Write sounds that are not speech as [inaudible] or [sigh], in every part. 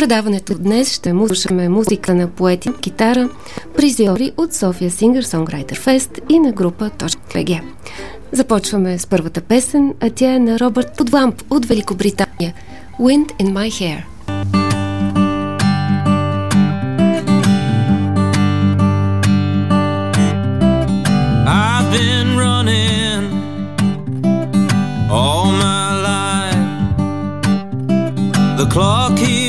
предаването днес ще слушаме музика на поети, китара, призиори от София Singer Songwriter Fest и на група .bg. Започваме с първата песен, а тя е на Робърт Подвамп от Великобритания «Wind in my hair». Clock keeps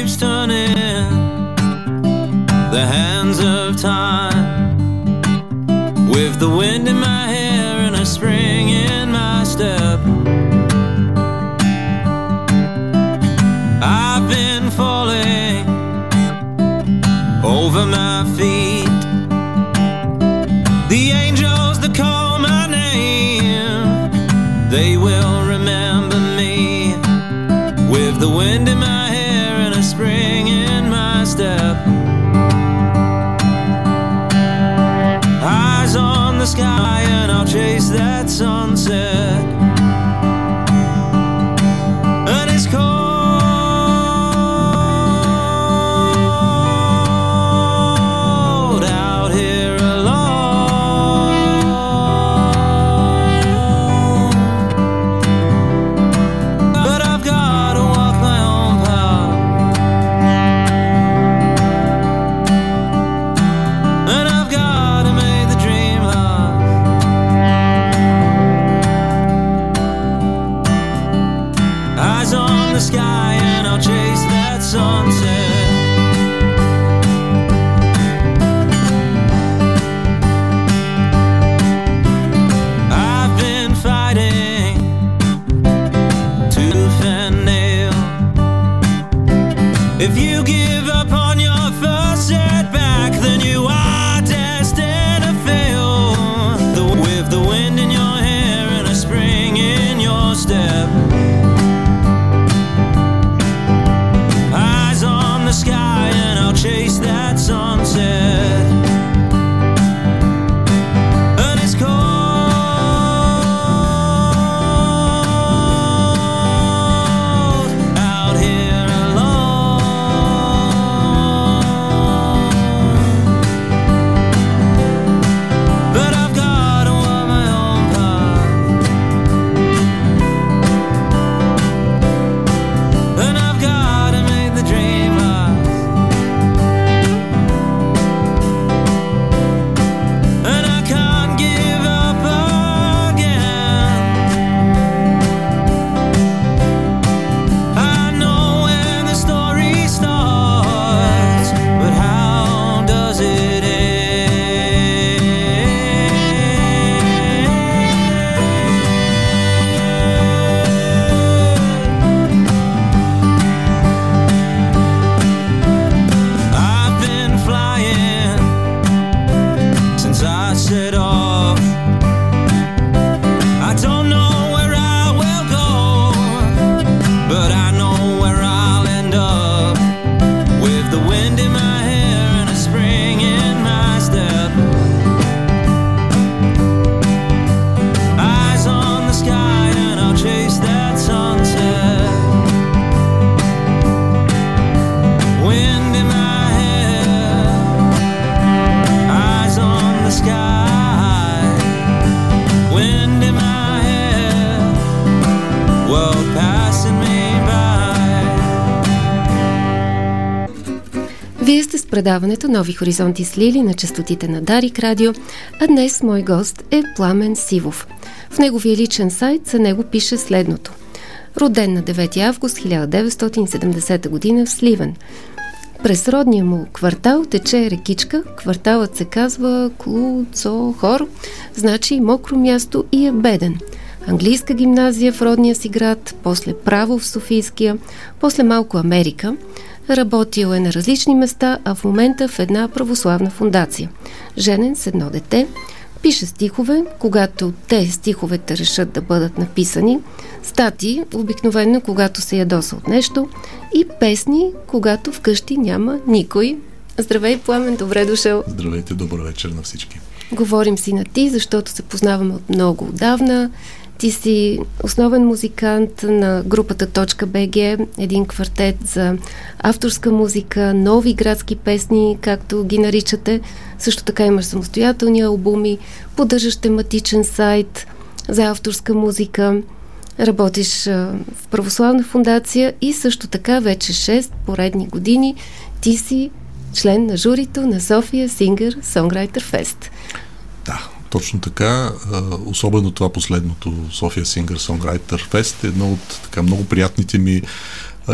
the wind in my hair and a spring in my step. I've been falling over my feet. The angels that call my name, they will remember me with the wind in my hair and a spring in my step. Eyes on the sky, and I'll chase that sunset. Предаването Нови хоризонти с Лили на частотите на Дарик Радио, а днес мой гост е Пламен Сивов. В неговия личен сайт за него пише следното. Роден на 9 август 1970 г. в Сливен. През родния му квартал тече рекичка, кварталът се казва Клуцохор, значи мокро място и е беден – английска гимназия в родния си град, после право в Софийския, после малко Америка. Работил е на различни места, а в момента в една православна фундация. Женен с едно дете, пише стихове, когато те стиховете решат да бъдат написани, стати, обикновено когато се ядоса от нещо, и песни, когато вкъщи няма никой. Здравей, Пламен, добре дошъл. Здравейте, добър вечер на всички. Говорим си на ти, защото се познаваме от много отдавна. Ти си основен музикант на групата .bg, един квартет за авторска музика, нови градски песни, както ги наричате. Също така имаш самостоятелни албуми, поддържаш тематичен сайт за авторска музика, работиш в православна фундация и също така вече 6 поредни години ти си член на журито на София Singer Songwriter Fest. Точно така. Особено това последното София Singer Songwriter Fest е едно от така много приятните ми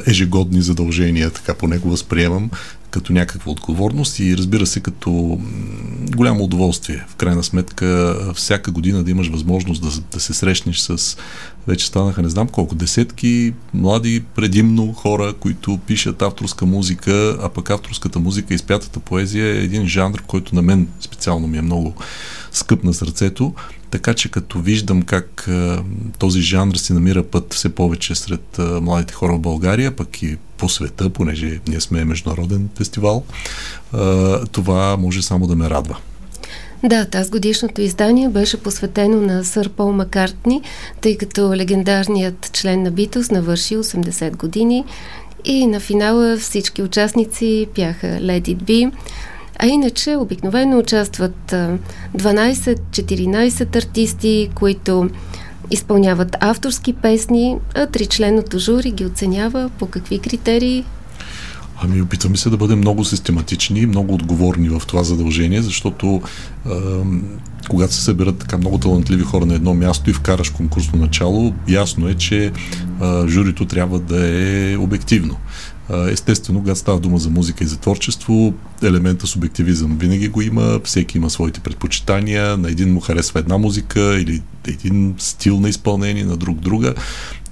ежегодни задължения, така по него възприемам като някаква отговорност и разбира се като голямо удоволствие. В крайна сметка всяка година да имаш възможност да, да се срещнеш с вече станаха не знам колко десетки млади предимно хора, които пишат авторска музика, а пък авторската музика и спятата поезия е един жанр, който на мен специално ми е много скъп на сърцето. Така че като виждам как а, този жанр си намира път все повече сред а, младите хора в България, пък и по света, понеже ние сме международен фестивал, а, това може само да ме радва. Да, тази годишното издание беше посветено на сър Пол Маккартни, тъй като легендарният член на Битълс навърши 80 години и на финала всички участници пяха Let It. А иначе обикновено участват 12-14 артисти, които изпълняват авторски песни, а тричленото жури ги оценява по какви критерии Ами опитваме се да бъдем много систематични, много отговорни в това задължение, защото е, когато се съберат така много талантливи хора на едно място и вкараш конкурсно начало, ясно е, че е, журито трябва да е обективно. Естествено, когато става дума за музика и за творчество, елемента субективизъм винаги го има, всеки има своите предпочитания, на един му харесва една музика или един стил на изпълнение, на друг друга.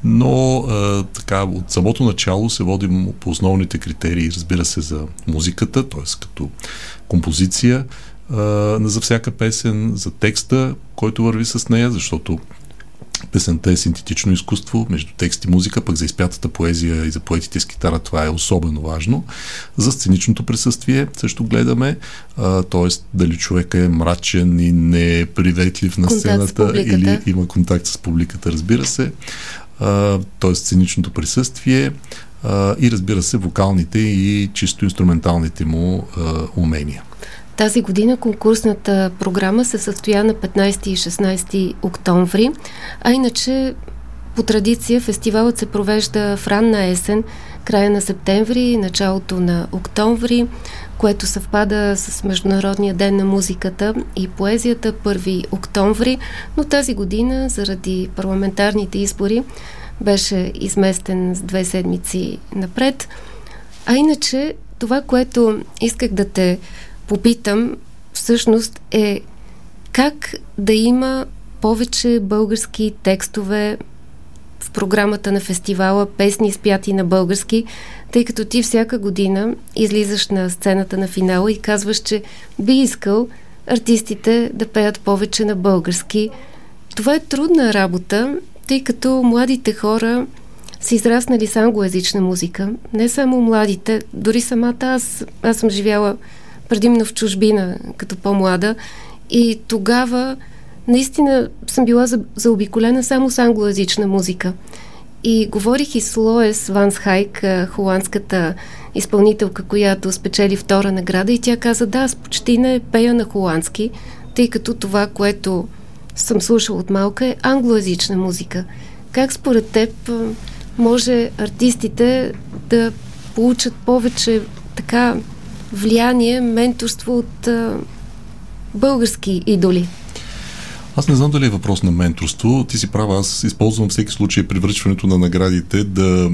Но така, от самото начало се водим по основните критерии, разбира се, за музиката, т.е. като композиция а, за всяка песен, за текста, който върви с нея, защото песента е синтетично изкуство между текст и музика, пък за изпятата поезия и за поетите с китара това е особено важно. За сценичното присъствие също гледаме, т.е. дали човек е мрачен и неприветлив на сцената или има контакт с публиката, разбира се т.е. сценичното присъствие и разбира се вокалните и чисто инструменталните му умения. Тази година конкурсната програма се състоя на 15 и 16 октомври, а иначе по традиция фестивалът се провежда в ранна есен, края на септември, началото на октомври, което съвпада с Международния ден на музиката и поезията 1 октомври, но тази година заради парламентарните избори беше изместен с две седмици напред. А иначе това, което исках да те попитам, всъщност е как да има повече български текстове в програмата на фестивала Песни спяти на български, тъй като ти всяка година излизаш на сцената на финала и казваш, че би искал артистите да пеят повече на български. Това е трудна работа, тъй като младите хора са израснали с англоязична музика. Не само младите, дори самата аз, аз съм живяла предимно в чужбина, като по-млада. И тогава наистина съм била заобиколена само с англоязична музика. И говорих и с Лоес Ванс Хайк, холандската изпълнителка, която спечели втора награда и тя каза, да, аз почти не пея на холандски, тъй като това, което съм слушала от малка е англоязична музика. Как според теб може артистите да получат повече така влияние, менторство от а, български идоли? Аз не знам дали е въпрос на менторство. Ти си права, аз използвам всеки случай при връчването на наградите да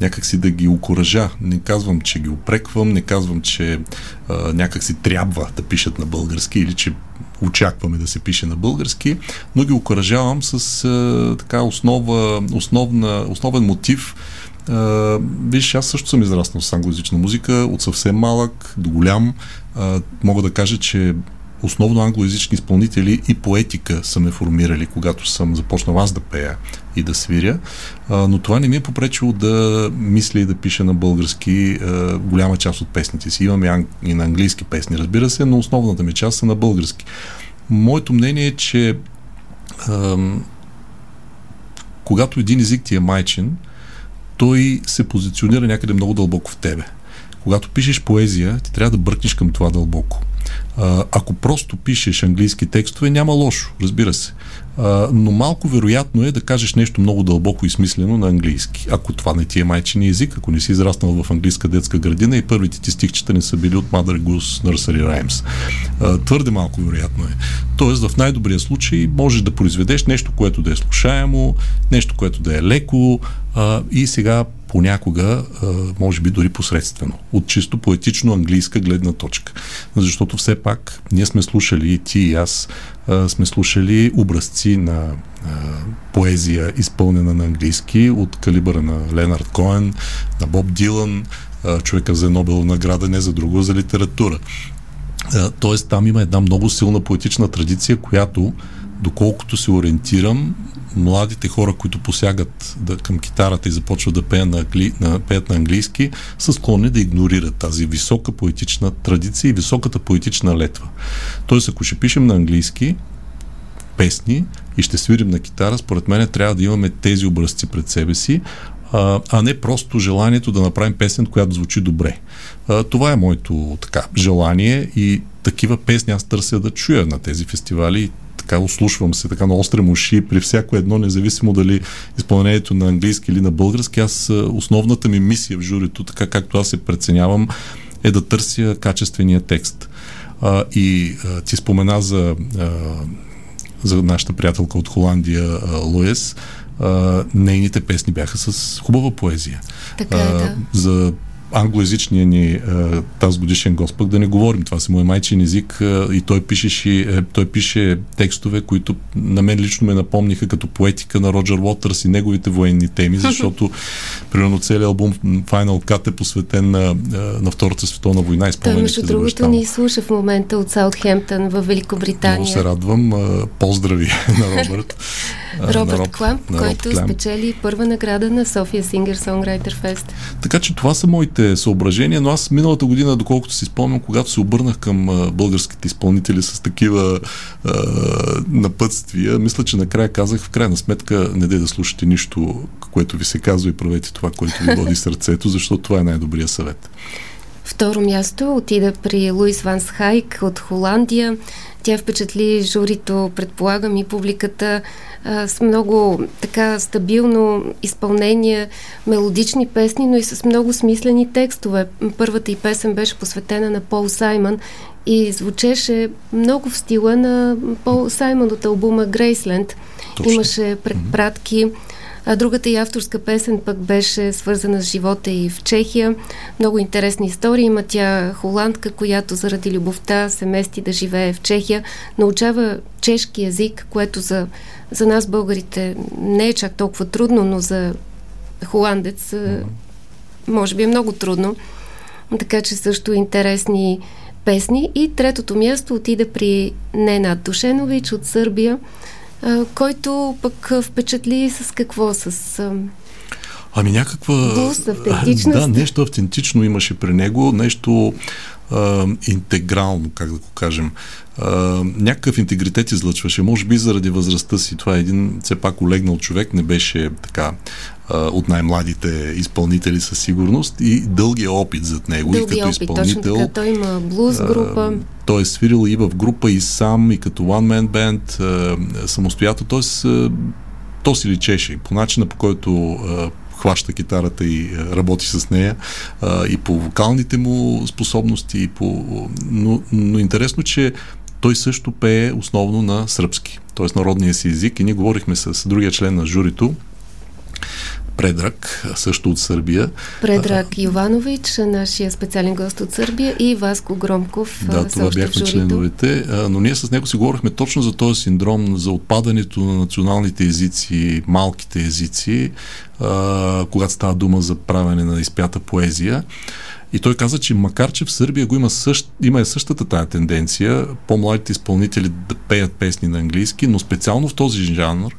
някакси да ги окоръжа. Не казвам, че ги опреквам, не казвам, че а, някакси трябва да пишат на български или че очакваме да се пише на български, но ги окоръжавам с а, така основа, основна, основен мотив Uh, виж, аз също съм израснал с англоязична музика, от съвсем малък до голям. Uh, мога да кажа, че основно англоязични изпълнители и поетика са ме формирали, когато съм започнал аз да пея и да свиря, а, но това не ми е попречило да мисля и да пиша на български а, голяма част от песните си. Имам и, анг... и на английски песни, разбира се, но основната ми част са на български. Моето мнение е, че а, когато един език ти е майчин, той се позиционира някъде много дълбоко в тебе. Когато пишеш поезия, ти трябва да бръкнеш към това дълбоко. Ако просто пишеш английски текстове, няма лошо, разбира се. Но малко вероятно е да кажеш нещо много дълбоко и смислено на английски. Ако това не ти е майчини език, ако не си израснал в английска детска градина и първите ти стихчета не са били от Mother Goose Nursery Rhymes. Твърде малко вероятно е. Тоест, в най-добрия случай можеш да произведеш нещо, което да е слушаемо, нещо, което да е леко и сега понякога, може би дори посредствено, от чисто поетично английска гледна точка. Защото все пак ние сме слушали, и ти и аз сме слушали образци на поезия, изпълнена на английски, от калибъра на Ленард Коен, на Боб Дилан, човека за Нобелова награда, не за друго, за литература. Тоест там има една много силна поетична традиция, която, доколкото се ориентирам, младите хора, които посягат да, към китарата и започват да пеят на, англи, на, пеят на английски, са склонни да игнорират тази висока поетична традиция и високата поетична летва. Тоест, ако ще пишем на английски песни и ще свирим на китара, според мен трябва да имаме тези образци пред себе си, а, а не просто желанието да направим песен, която звучи добре. А, това е моето така желание и такива песни аз търся да чуя на тези фестивали така ослушвам се така на острем уши при всяко едно, независимо дали изпълнението на английски или на български. Аз основната ми мисия в журито, така както аз се преценявам, е да търся качествения текст. А, и а, ти спомена за, а, за нашата приятелка от Холандия, а, Луес. А, нейните песни бяха с хубава поезия. Така е, да. За англоязичния ни тази годишен Господ, да не говорим. Това си му е майчин език и той пише, е, той пише текстове, които на мен лично ме напомниха като поетика на Роджер Уотърс и неговите военни теми, [laughs] защото примерно целият албум Final Cut е посветен на, на Втората световна война. Той, между другото, ни слуша в момента от Саутхемптън в Великобритания. Много се радвам. Поздрави [laughs] на Робърт. Робърт Роб, Кламп, който Клямп. спечели първа награда на София Singer Songwriter Fest. Така че това са моите съображения, но аз миналата година, доколкото си спомням, когато се обърнах към българските изпълнители с такива а, напътствия, мисля, че накрая казах, в крайна сметка, не де да слушате нищо, което ви се казва и правете това, което ви води сърцето, защото това е най-добрия съвет. Второ място отида при Луис Ванс Хайк от Холандия. Тя впечатли журито, предполагам и публиката а, с много така стабилно изпълнение, мелодични песни, но и с много смислени текстове. Първата и песен беше посветена на Пол Саймън и звучеше много в стила на Пол Саймън от албума Грейсленд. Имаше предпратки. Mm-hmm а другата и авторска песен пък беше свързана с живота и в Чехия. Много интересни истории. Има тя холандка, която заради любовта се мести да живее в Чехия. Научава чешки язик, което за, за нас българите не е чак толкова трудно, но за холандец може би е много трудно. Така че също интересни песни. И третото място отида при Ненад Душенович от Сърбия, който пък впечатли с какво? С... Ами някаква... Автентичност. Да, нещо автентично имаше при него, нещо а, интегрално, как да го кажем. А, някакъв интегритет излъчваше, може би заради възрастта си. Това е един все пак олегнал човек, не беше така а, от най-младите изпълнители със сигурност и дългия опит зад него дългия и като опит, изпълнител. Точно така. Той има блуз група. А, той е свирил и в група, и сам, и като one-man band, самостоятелно. Тоест, то си личеше. По начина по който хваща китарата и а, работи с нея, а, и по вокалните му способности, и по... Но, но интересно, че той също пее основно на сръбски, т.е. народния си език и ние говорихме с другия член на журито, Предрак, също от Сърбия. Предрак Йованович, нашия специален гост от Сърбия и Васко Громков. Да, това бяхме членовете, но ние с него си говорихме точно за този синдром, за отпадането на националните езици, малките езици, когато става дума за правене на изпята поезия. И той каза, че макар, че в Сърбия го има, същ, има същата тая тенденция, по-младите изпълнители да пеят песни на английски, но специално в този жанр,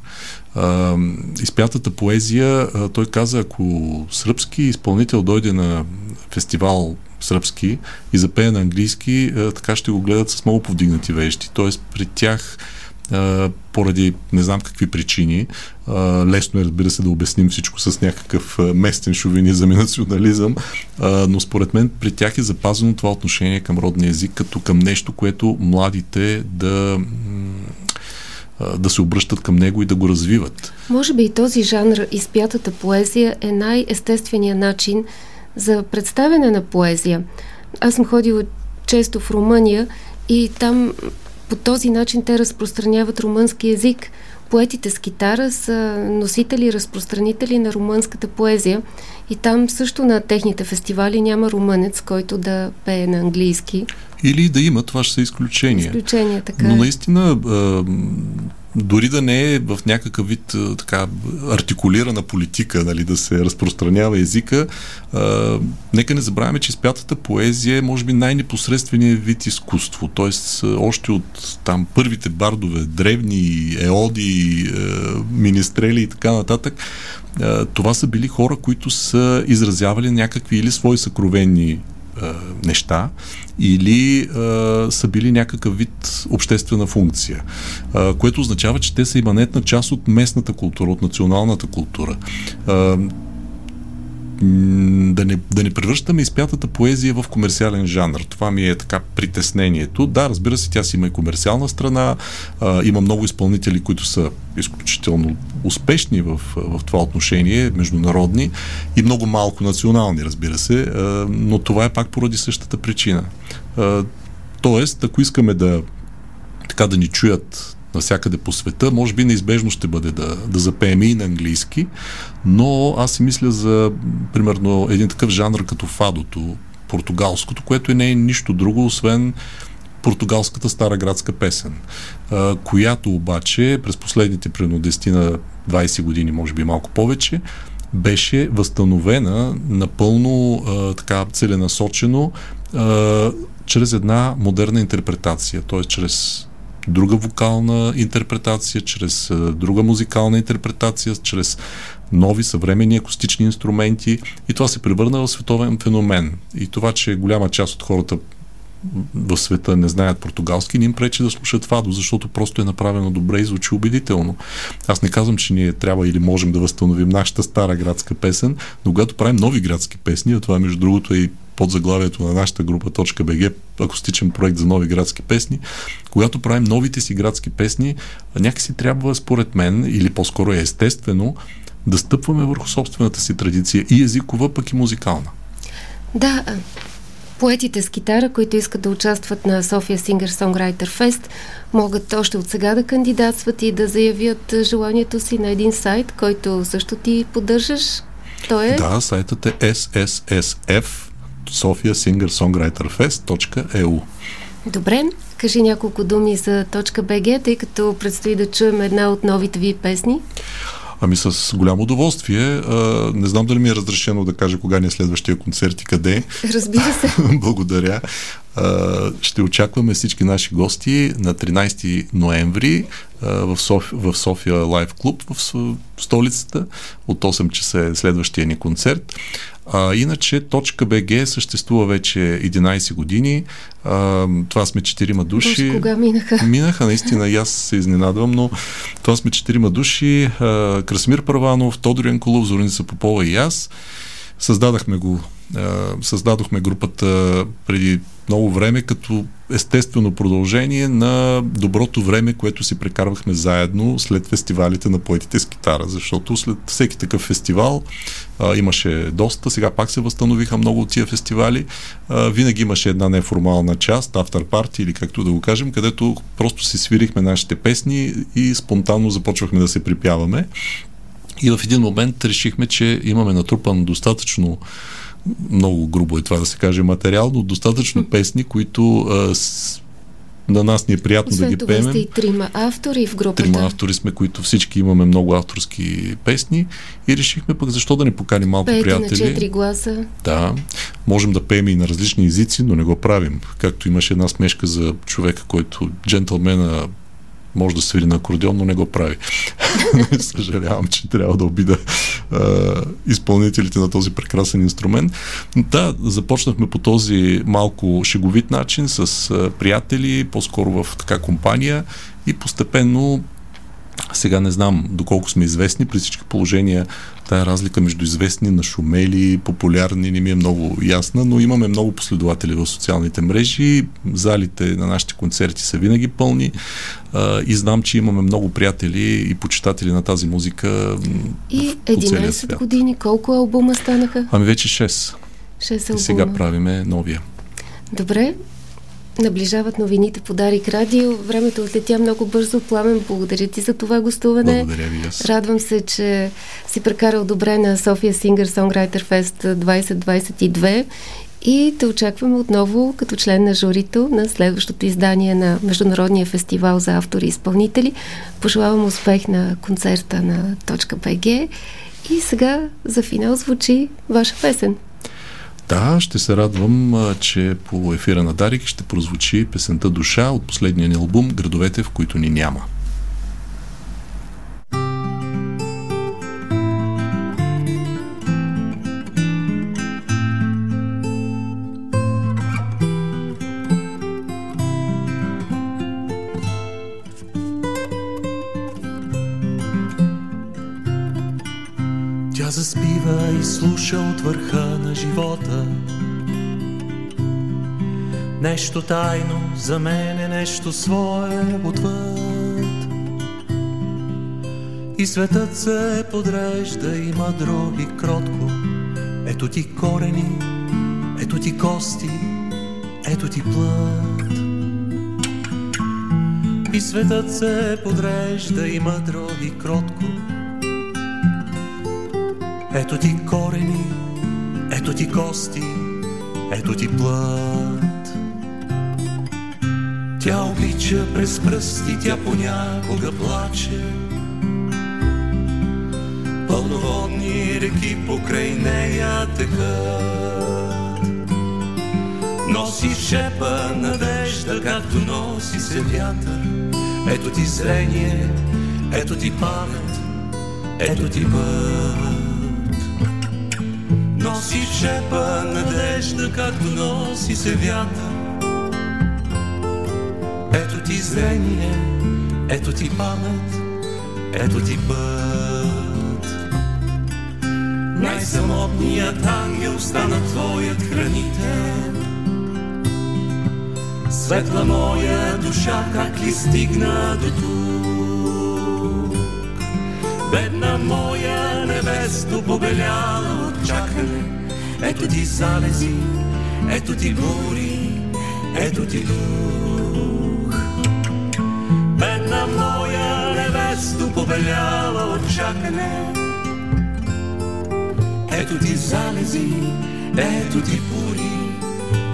а, изпятата поезия, а, той каза, ако сръбски изпълнител дойде на фестивал сръбски и запее на английски, а, така ще го гледат с много повдигнати вещи. Тоест при тях поради не знам какви причини. Лесно е, разбира се, да обясним всичко с някакъв местен шовинизъм и национализъм, но според мен при тях е запазено това отношение към родния език като към нещо, което младите да да се обръщат към него и да го развиват. Може би и този жанр, изпятата поезия, е най-естественият начин за представяне на поезия. Аз съм ходила често в Румъния и там по този начин те разпространяват румънски язик. Поетите с китара са носители, разпространители на румънската поезия и там също на техните фестивали няма румънец, който да пее на английски. Или да има, това ще са изключения. Изключения, така Но е. наистина дори да не е в някакъв вид така артикулирана политика, нали, да се разпространява езика, а, нека не забравяме, че спятата поезия е може би най-непосредственият вид изкуство. Тоест, още от там първите бардове, древни, еоди, е, министрели и така нататък, е, това са били хора, които са изразявали някакви или свои съкровени неща или а, са били някакъв вид обществена функция, а, което означава, че те са иманентна част от местната култура, от националната култура. А, да не, да не превръщаме изпятата поезия в комерциален жанр. Това ми е така притеснението. Да, разбира се, тя си има и комерциална страна. А, има много изпълнители, които са изключително успешни в, в това отношение, международни и много малко национални, разбира се, а, но това е пак поради същата причина. А, тоест, ако искаме да така да ни чуят навсякъде по света. Може би неизбежно ще бъде да, да запеем и на английски, но аз си мисля за, примерно, един такъв жанр като фадото, португалското, което не е нищо друго, освен португалската стара градска песен, която обаче през последните примерно 10 на 20 години, може би малко повече, беше възстановена напълно така целенасочено чрез една модерна интерпретация, т.е. чрез друга вокална интерпретация, чрез друга музикална интерпретация, чрез нови съвременни акустични инструменти и това се превърна в световен феномен. И това, че голяма част от хората в света не знаят португалски, не им пречи да слушат фадо, защото просто е направено добре и звучи убедително. Аз не казвам, че ние трябва или можем да възстановим нашата стара градска песен, но когато правим нови градски песни, а това между другото е и под заглавието на нашата група .bg, акустичен проект за нови градски песни, когато правим новите си градски песни, някакси трябва, според мен, или по-скоро е естествено, да стъпваме върху собствената си традиция и езикова, пък и музикална. Да, Поетите с китара, които искат да участват на София Singer Songwriter Fest, могат още от сега да кандидатстват и да заявят желанието си на един сайт, който също ти поддържаш. Той е... Да, сайтът е SSSF Sofia Singer Songwriter Fest.eu Добре, кажи няколко думи за .bg, тъй като предстои да чуем една от новите ви песни. Ами с голямо удоволствие. А, не знам дали ми е разрешено да кажа кога ни е следващия концерт и къде. [laughs] Разбира се. [laughs] Благодаря. А, ще очакваме всички наши гости на 13 ноември а, в, Соф... в София Лайв Клуб в столицата. От 8 часа е следващия ни концерт. А, иначе точка .bg съществува вече 11 години. А, това сме четирима души. Боже, кога минаха? Минаха, наистина, и аз се изненадвам, но това сме четирима души. А, Красмир Първанов, Тодор Янкулов, Зорница Попова и аз. Създадахме го създадохме групата преди много време като естествено продължение на доброто време, което си прекарвахме заедно след фестивалите на поетите с китара, защото след всеки такъв фестивал а, имаше доста, сега пак се възстановиха много от тия фестивали, а, винаги имаше една неформална част, автор парти или както да го кажем, където просто си свирихме нашите песни и спонтанно започвахме да се припяваме. И в един момент решихме, че имаме натрупан достатъчно много грубо е това да се каже материал, но достатъчно песни, които а, с, на нас ни е приятно Освен да ги пеем. Освен и трима автори в групата. Трима автори сме, които всички имаме много авторски песни и решихме пък защо да не поканим малко Пейте приятели. на четири гласа. Да, можем да пеем и на различни езици, но не го правим. Както имаше една смешка за човека, който джентълмена може да свири на акордеон, но не го прави. [laughs] Съжалявам, че трябва да обида а, изпълнителите на този прекрасен инструмент. Да, започнахме по този малко шеговит начин с а, приятели, по-скоро в така компания и постепенно сега не знам доколко сме известни, при всички положения тая разлика между известни, нашумели, популярни не ми е много ясна, но имаме много последователи в социалните мрежи, залите на нашите концерти са винаги пълни а, и знам, че имаме много приятели и почитатели на тази музика И 11 години, колко албума станаха? Ами вече 6. 6 албума. И сега правиме новия. Добре, Наближават новините по Дарик Радио. Времето отлетя много бързо. Пламен, благодаря ти за това гостуване. Благодаря ви аз. Радвам се, че си прекарал добре на София Singer Songwriter Fest 2022 и те очакваме отново като член на журито на следващото издание на Международния фестивал за автори и изпълнители. Пожелавам успех на концерта на .bg и сега за финал звучи ваша песен. Да, ще се радвам, че по ефира на Дарик ще прозвучи песента Душа от последния ни албум Градовете, в които ни няма. Слуша от върха на живота. Нещо тайно за мен е нещо свое отвъд. И светът се подрежда, има други кротко. Ето ти корени, ето ти кости, ето ти плът. И светът се подрежда, има други кротко. Ето ти корени, ето ти кости, ето ти плът. Тя обича през пръсти, тя понякога плаче. Пълноводни реки покрай нея текат. Носи шепа надежда, както носи се вятър. Ето ти зрение, ето ти памет, ето ти път. Носи шепа надежда, както носи се вятър. Ето ти зрение, ето ти памет, ето ти път. Най-самотният ангел стана твоят хранител. Светла моя душа, как ли стигна до тук? Бедна моя невесто, побеляла от чакане. Ето ти залези, ето ти бури, ето ти дух. Бедна моя невесто, побеляла от чакане. Ето ти залези, ето ти бури,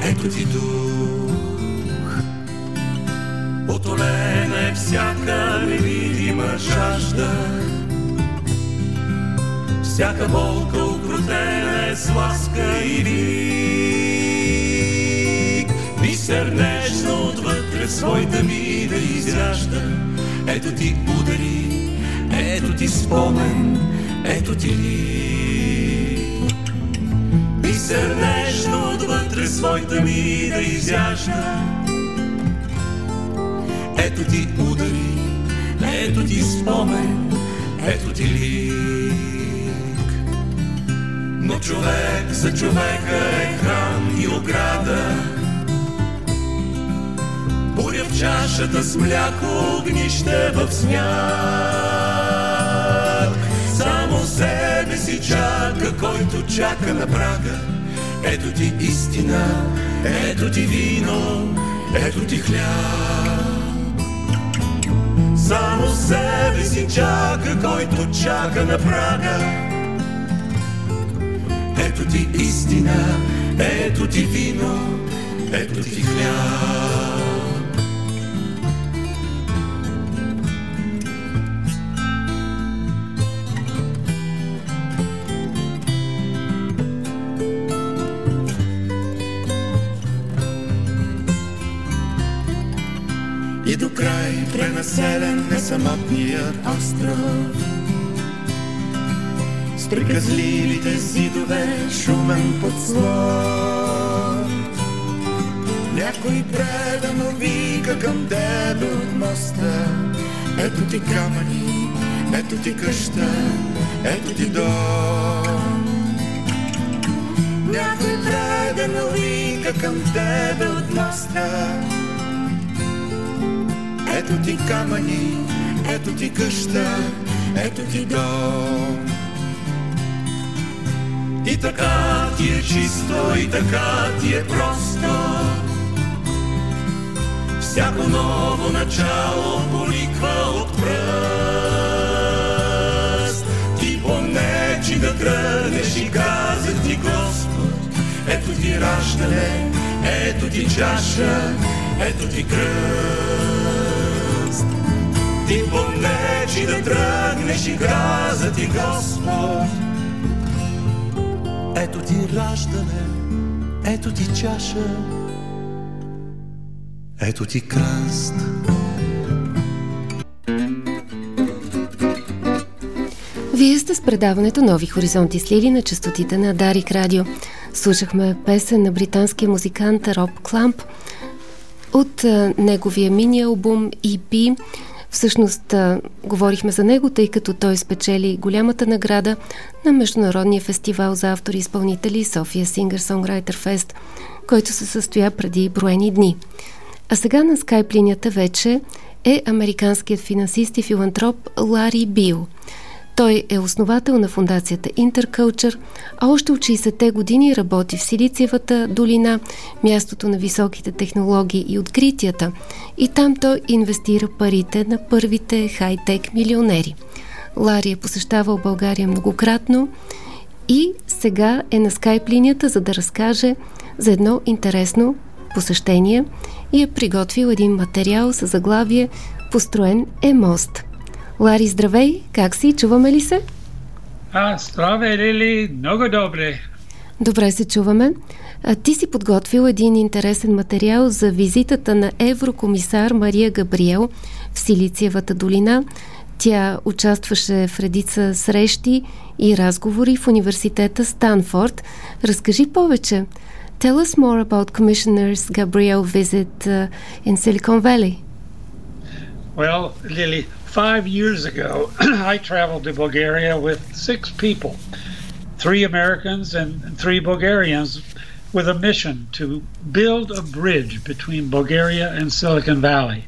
ето ти дух. Отолена е всяка невидима жажда, всяка болка укротена е с ласка и вик. Бисер нежно отвътре своите ми да изяжда. Ето ти удари, ето ти спомен, ето ти лик. Бисер нежно отвътре своите ми да изяжда. Ето ти удари, ето ти спомен, ето ти лик. Но човек за човека е храм и ограда. Буря в чашата с мляко, огнище в сняг. Само себе си чака, който чака на прага. Ето ти истина, ето ти вино, ето ти хляб. Само себе си чака, който чака на прага. Ето ти истина, ето ти вино, ето ти хляб. И до край пренаселен е самотният остров с приказливите зидове шумен подслон. Някой предано вика към тебе от моста. Ето ти камъни, ето ти къща, ето ти дом. Някой предано вика към тебе от моста. Ето ти камъни, ето ти къща, ето ти дом. И така ти е чисто, и така ти е просто. Всяко ново начало пониква от пръст. Ти помнечи да тръгнеш и казах ти Господ, ето ти раждане, ето ти чаша, ето ти кръст. Ти помнечи да тръгнеш и каза ти Господ, ето ти раждане, ето ти чаша, ето ти кръст. Вие сте с предаването Нови хоризонти с на частотите на Дарик Радио. Слушахме песен на британския музикант Роб Кламп от неговия мини-албум EP. Всъщност говорихме за него, тъй като той спечели голямата награда на Международния фестивал за автори и изпълнители София Singer Songwriter Fest, който се състоя преди броени дни. А сега на скайп линията вече е американският финансист и филантроп Лари Бил. Той е основател на фундацията Interculture, а още от 60-те години работи в Силициевата долина, мястото на високите технологии и откритията. И там той инвестира парите на първите хай-тек милионери. Лари е посещавал България многократно и сега е на скайп линията, за да разкаже за едно интересно посещение и е приготвил един материал с заглавие Построен е мост. Лари, здравей! Как си? Чуваме ли се? А, здравей, Лили! Много добре! Добре се чуваме. А, ти си подготвил един интересен материал за визитата на еврокомисар Мария Габриел в Силициевата долина. Тя участваше в редица срещи и разговори в университета Станфорд. Разкажи повече. Tell us more about Commissioner's Gabriel visit uh, in Silicon Valley. Well, Lily, five years ago, [clears throat] I traveled to Bulgaria with six people three Americans and three Bulgarians with a mission to build a bridge between Bulgaria and Silicon Valley.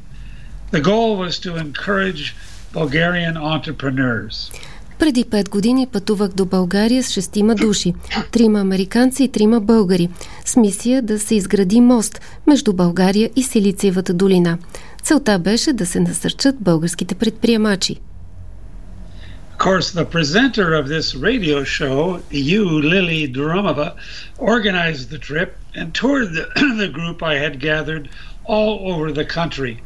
The goal was to encourage Bulgarian entrepreneurs. Преди пет години пътувах до България с шестима души, трима американци и трима българи, с мисия да се изгради мост между България и Силициевата долина. Целта беше да се насърчат българските предприемачи. Of course, the presenter of this radio show, you, Lily Duromova, organized the trip and toured the, [clears throat] the group I had gathered all over the country.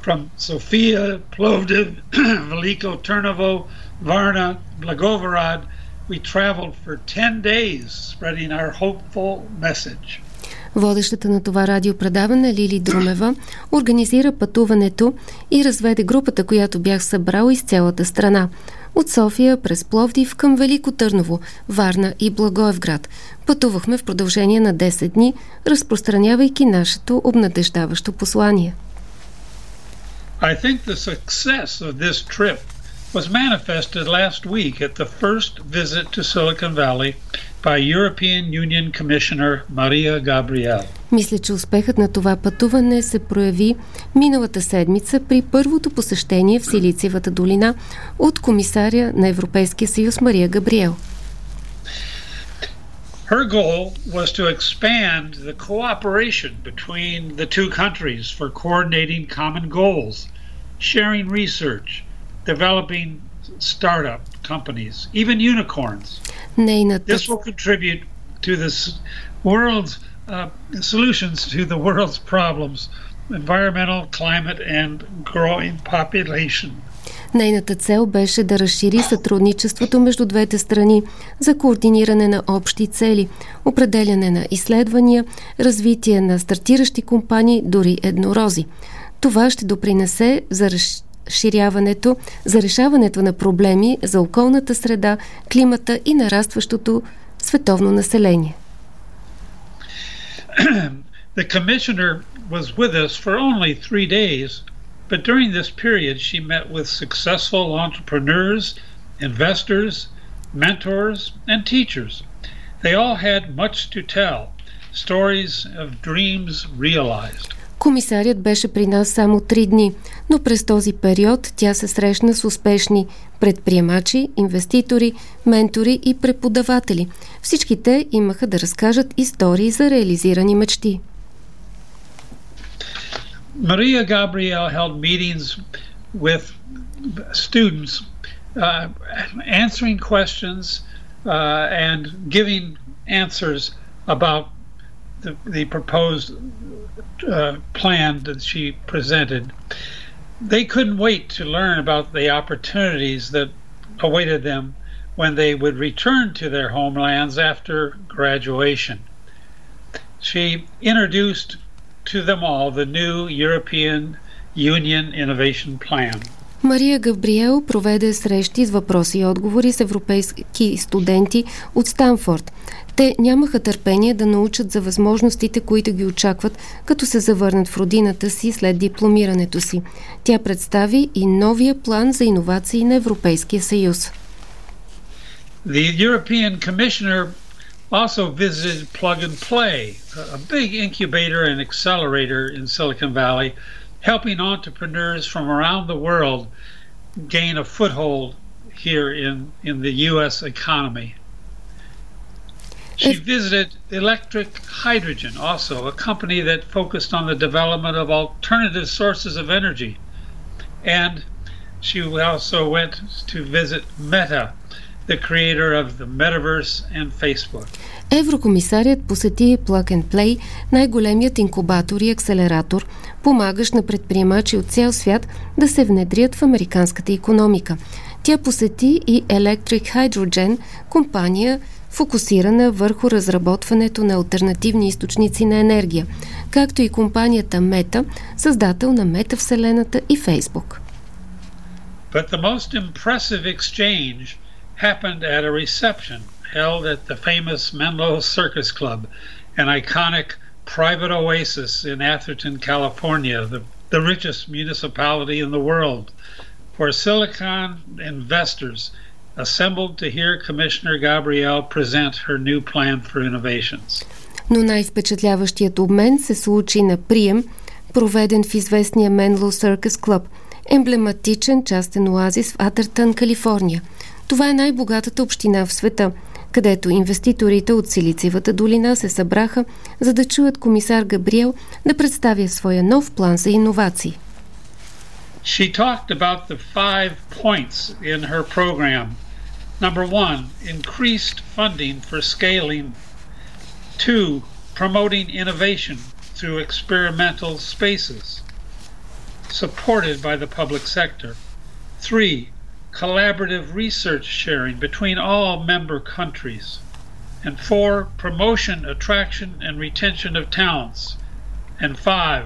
From Sofia, Plovdiv, [clears throat] Veliko Turnovo, Varna, Blagovorad, we traveled for 10 days spreading our hopeful message. Водещата на това радиопредаване Лили Друмева организира пътуването и разведе групата, която бях събрал из цялата страна. От София през Пловдив към Велико Търново, Варна и Благоевград. Пътувахме в продължение на 10 дни, разпространявайки нашето обнадеждаващо послание. I think the success of this trip was manifested last week at the first visit to Silicon Valley by European Union Commissioner Maria Gabriel. Мисля, че успехът на това пътуване се прояви миналата седмица при първото посещение в Силициевата долина от комисаря на Европейския съюз Мария Габриел. Her goal was to expand the cooperation between the two countries for coordinating common goals, sharing research, developing startup companies, even unicorns. Нейната This will contribute to this world's uh, solutions to the world's problems, environmental, climate, and growing population. Нейната цел беше да разшири сътрудничеството между двете страни за координиране на общи цели, определяне на изследвания, развитие на стартиращи компании, дори еднорози. Това ще допринесе за разширяването, за решаването на проблеми за околната среда, климата и нарастващото световно население. The commissioner was with us for only three days, but during this period she met with successful entrepreneurs, investors, mentors, and teachers. They all had much to tell, stories of dreams realized. Комисарят беше при нас само три дни, но през този период тя се срещна с успешни предприемачи, инвеститори, ментори и преподаватели. Всички те имаха да разкажат истории за реализирани мечти. Maria Gabrielle held meetings with students, uh, answering questions uh, and giving answers about the, the proposed uh, plan that she presented. They couldn't wait to learn about the opportunities that awaited them when they would return to their homelands after graduation. She introduced to them all the new European Union Innovation Plan. Мария Габриел проведе срещи с въпроси и отговори с европейски студенти от Станфорд. Те нямаха търпение да научат за възможностите, които ги очакват, като се завърнат в родината си след дипломирането си. Тя представи и новия план за иновации на Европейския съюз. The European Commissioner also visited Plug and Play, a big incubator and accelerator in Silicon Valley, helping entrepreneurs from around the world gain a foothold here in, in the U.S. economy. She visited Electric Hydrogen, also, a company that focused on the development of alternative sources of energy. And she also went to visit Meta, the creator of the Metaverse and Facebook. Еврокомисарят посети Plug and Play, най-големият инкубатор и акселератор, помагащ на предприемачи от цял свят да се внедрят в американската економика. Тя посети и Electric Hydrogen, компания, фокусирана върху разработването на альтернативни източници на енергия, както и компанията Meta, създател на метавселената и Фейсбук. But the most impressive exchange happened at a reception held at the famous Menlo Circus Club, an iconic private oasis in Atherton, California, the, the richest municipality in the world, where Silicon investors assembled to hear Commissioner Gabrielle present her new plan for innovations. Но най-впечатляващият обмен се случи на прием, проведен в известния Menlo Circus Club, емблематичен частен оазис в Атертън, Калифорния. Това е най-богатата община в света, където инвеститорите от Силицивата долина се събраха, за да чуят комисар Габриел да представя своя нов план за иновации. She talked about the five points in her program. Number one, increased funding for scaling. Two, promoting innovation through experimental spaces supported by the public sector. Three, collaborative research sharing between all member countries. And four, promotion, attraction, and retention of talents. And five,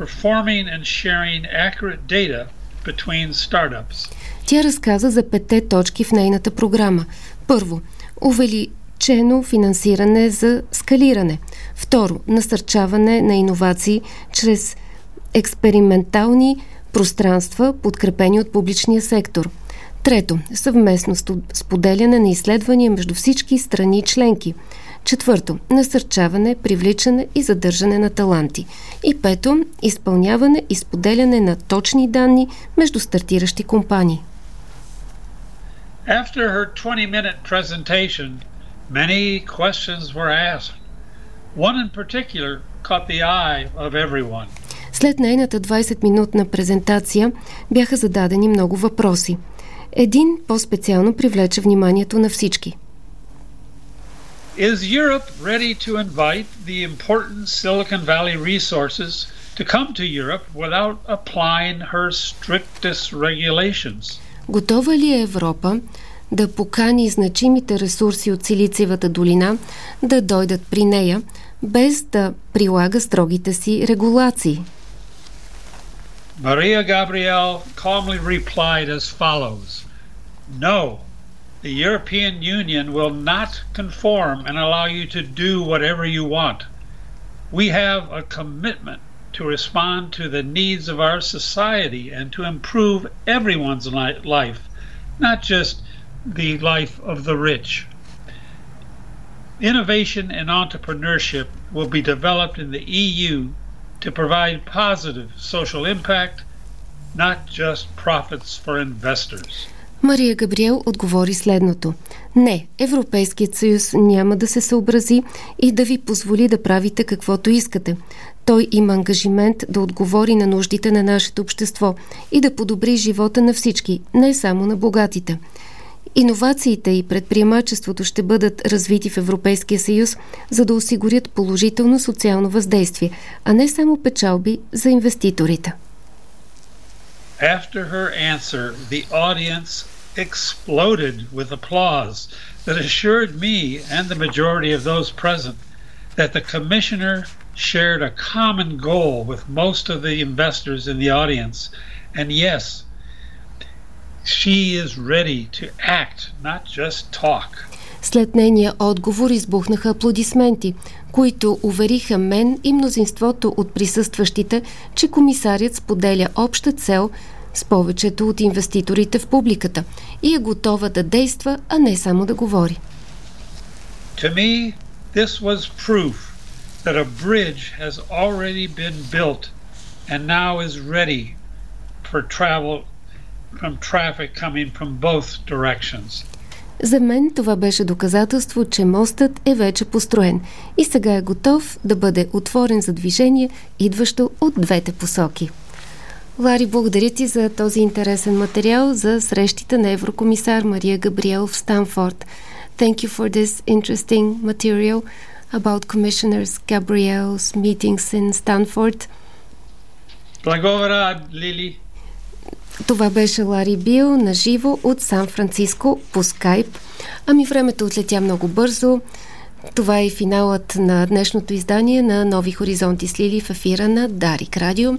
performing and sharing accurate data between startups. Тя разказа за петте точки в нейната програма. Първо, увеличено финансиране за скалиране. Второ, насърчаване на иновации чрез експериментални пространства, подкрепени от публичния сектор. Трето, съвместно споделяне на изследвания между всички страни членки. Четвърто, насърчаване, привличане и задържане на таланти. И пето, изпълняване и споделяне на точни данни между стартиращи компании. After her 20-minute presentation, many questions were asked. One in particular caught the eye of everyone. След нейната 20-минутна презентация бяха зададени много въпроси. Един по-специално привлече вниманието на всички. Is Europe ready to invite the important Silicon Valley resources to come to Europe without applying her strictest regulations? Готова ли е Европа да покани значимите ресурси от Силициевата долина да дойдат при нея, без да прилага строгите си регулации? Maria Gabrielle calmly replied as follows No, the European Union will not conform and allow you to do whatever you want. We have a commitment to respond to the needs of our society and to improve everyone's life, not just the life of the rich. Innovation and entrepreneurship will be developed in the EU to provide positive social impact, not just profits for investors. Мария Габриел отговори следното. Не, Европейският съюз няма да се съобрази и да ви позволи да правите каквото искате. Той има ангажимент да отговори на нуждите на нашето общество и да подобри живота на всички, не само на богатите. Иновациите и предприемачеството ще бъдат развити в Европейския съюз, за да осигурят положително социално въздействие, а не само печалби за инвеститорите. After her answer, the audience exploded with applause that assured me and the majority of those present that the commissioner shared a common goal with most of the investors in the audience. And yes, She is ready to act, not just talk. След нейния отговор избухнаха аплодисменти, които увериха мен и мнозинството от присъстващите, че комисарят споделя обща цел с повечето от инвеститорите в публиката и е готова да действа, а не само да говори. To me, this was proof that a bridge has already been built and now is ready for travel from traffic coming from both directions. За мен това беше доказателство, че мостът е вече построен и сега е готов да бъде отворен за движение, идващо от двете посоки. Лари, благодаря ти за този интересен материал за срещите на еврокомисар Мария Габриел в Станфорд. Thank you for this interesting material about Commissioners Gabriel's meetings in Stanford. Благодаря, Лили. Това беше Лари Бил на живо от Сан Франциско по скайп. Ами времето отлетя много бързо. Това е финалът на днешното издание на Нови хоризонти с Лили в ефира на Дарик Радио.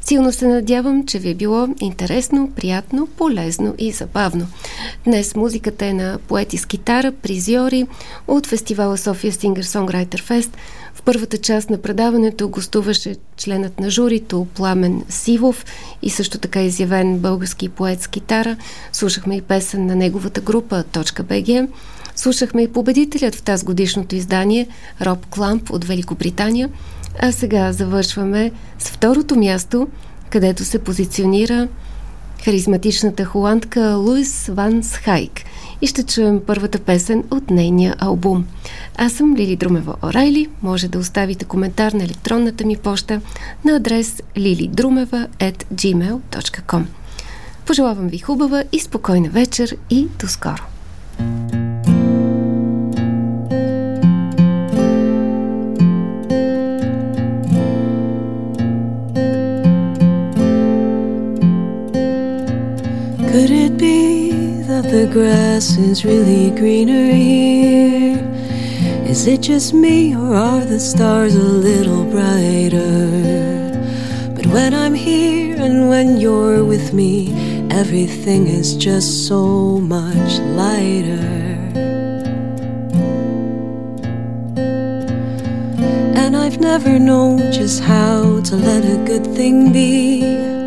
Силно се надявам, че ви е било интересно, приятно, полезно и забавно. Днес музиката е на поети с китара, призиори от фестивала София Singer Songwriter Fest – в първата част на предаването гостуваше членът на журито Пламен Сивов и също така изявен български поет с китара. Слушахме и песен на неговата група .bg. Слушахме и победителят в тази годишното издание Роб Кламп от Великобритания. А сега завършваме с второто място, където се позиционира харизматичната холандка Луис Ван Схайк и ще чуем първата песен от нейния албум. Аз съм Лили Друмева Орайли. Може да оставите коментар на електронната ми поща на адрес lilidrumeva.gmail.com Пожелавам ви хубава и спокойна вечер и до скоро! Could the grass is really greener here? Is it just me, or are the stars a little brighter? But when I'm here and when you're with me, everything is just so much lighter. And I've never known just how to let a good thing be.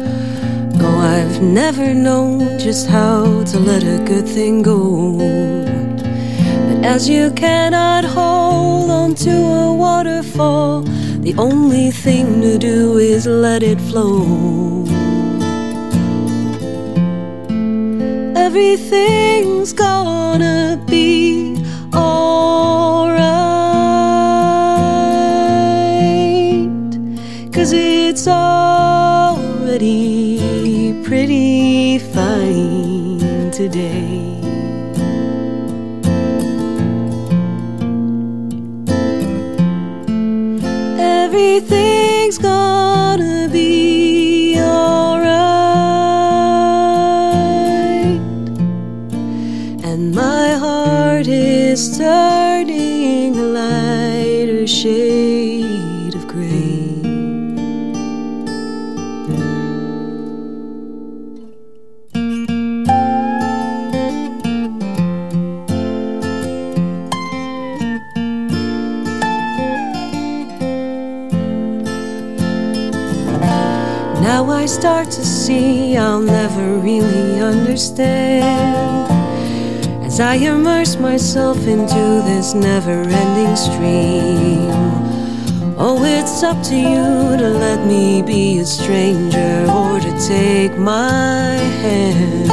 No, I've never known just how to let a good thing go. But as you cannot hold on to a waterfall, the only thing to do is let it flow. Everything's gonna be alright, cause it's already pretty fine today. everything's start to see I'll never really understand as I immerse myself into this never ending stream. Oh, it's up to you to let me be a stranger or to take my hand.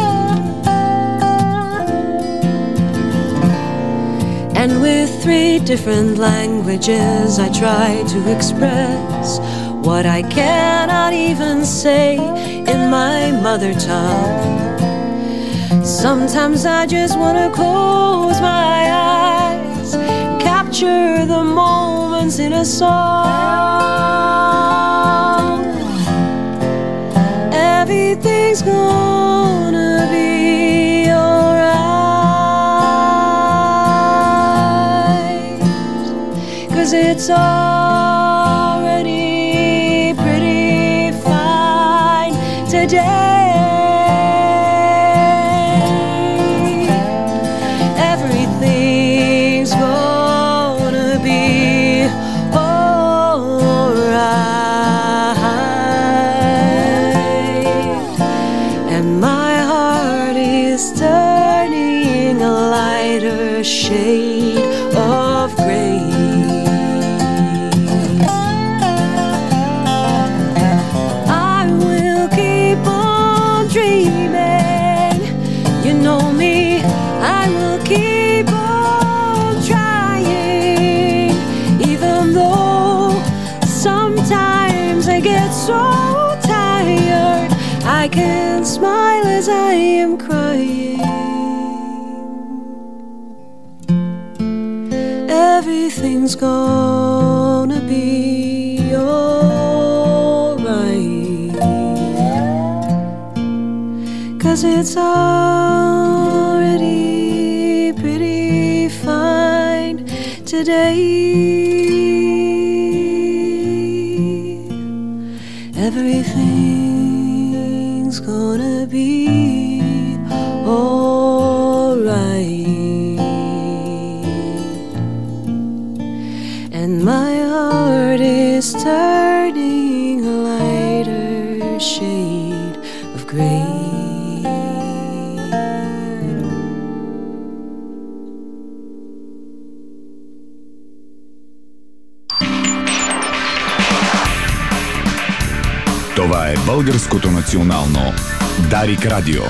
And with three different languages, I try to express what I cannot even say in my mother tongue. Sometimes I just wanna close my eyes, capture the moments in a song. Everything's gonna be alright, cause it's all. Everything's gonna be alright. Cause it's already pretty fine today. Българското национално Дарик Радио.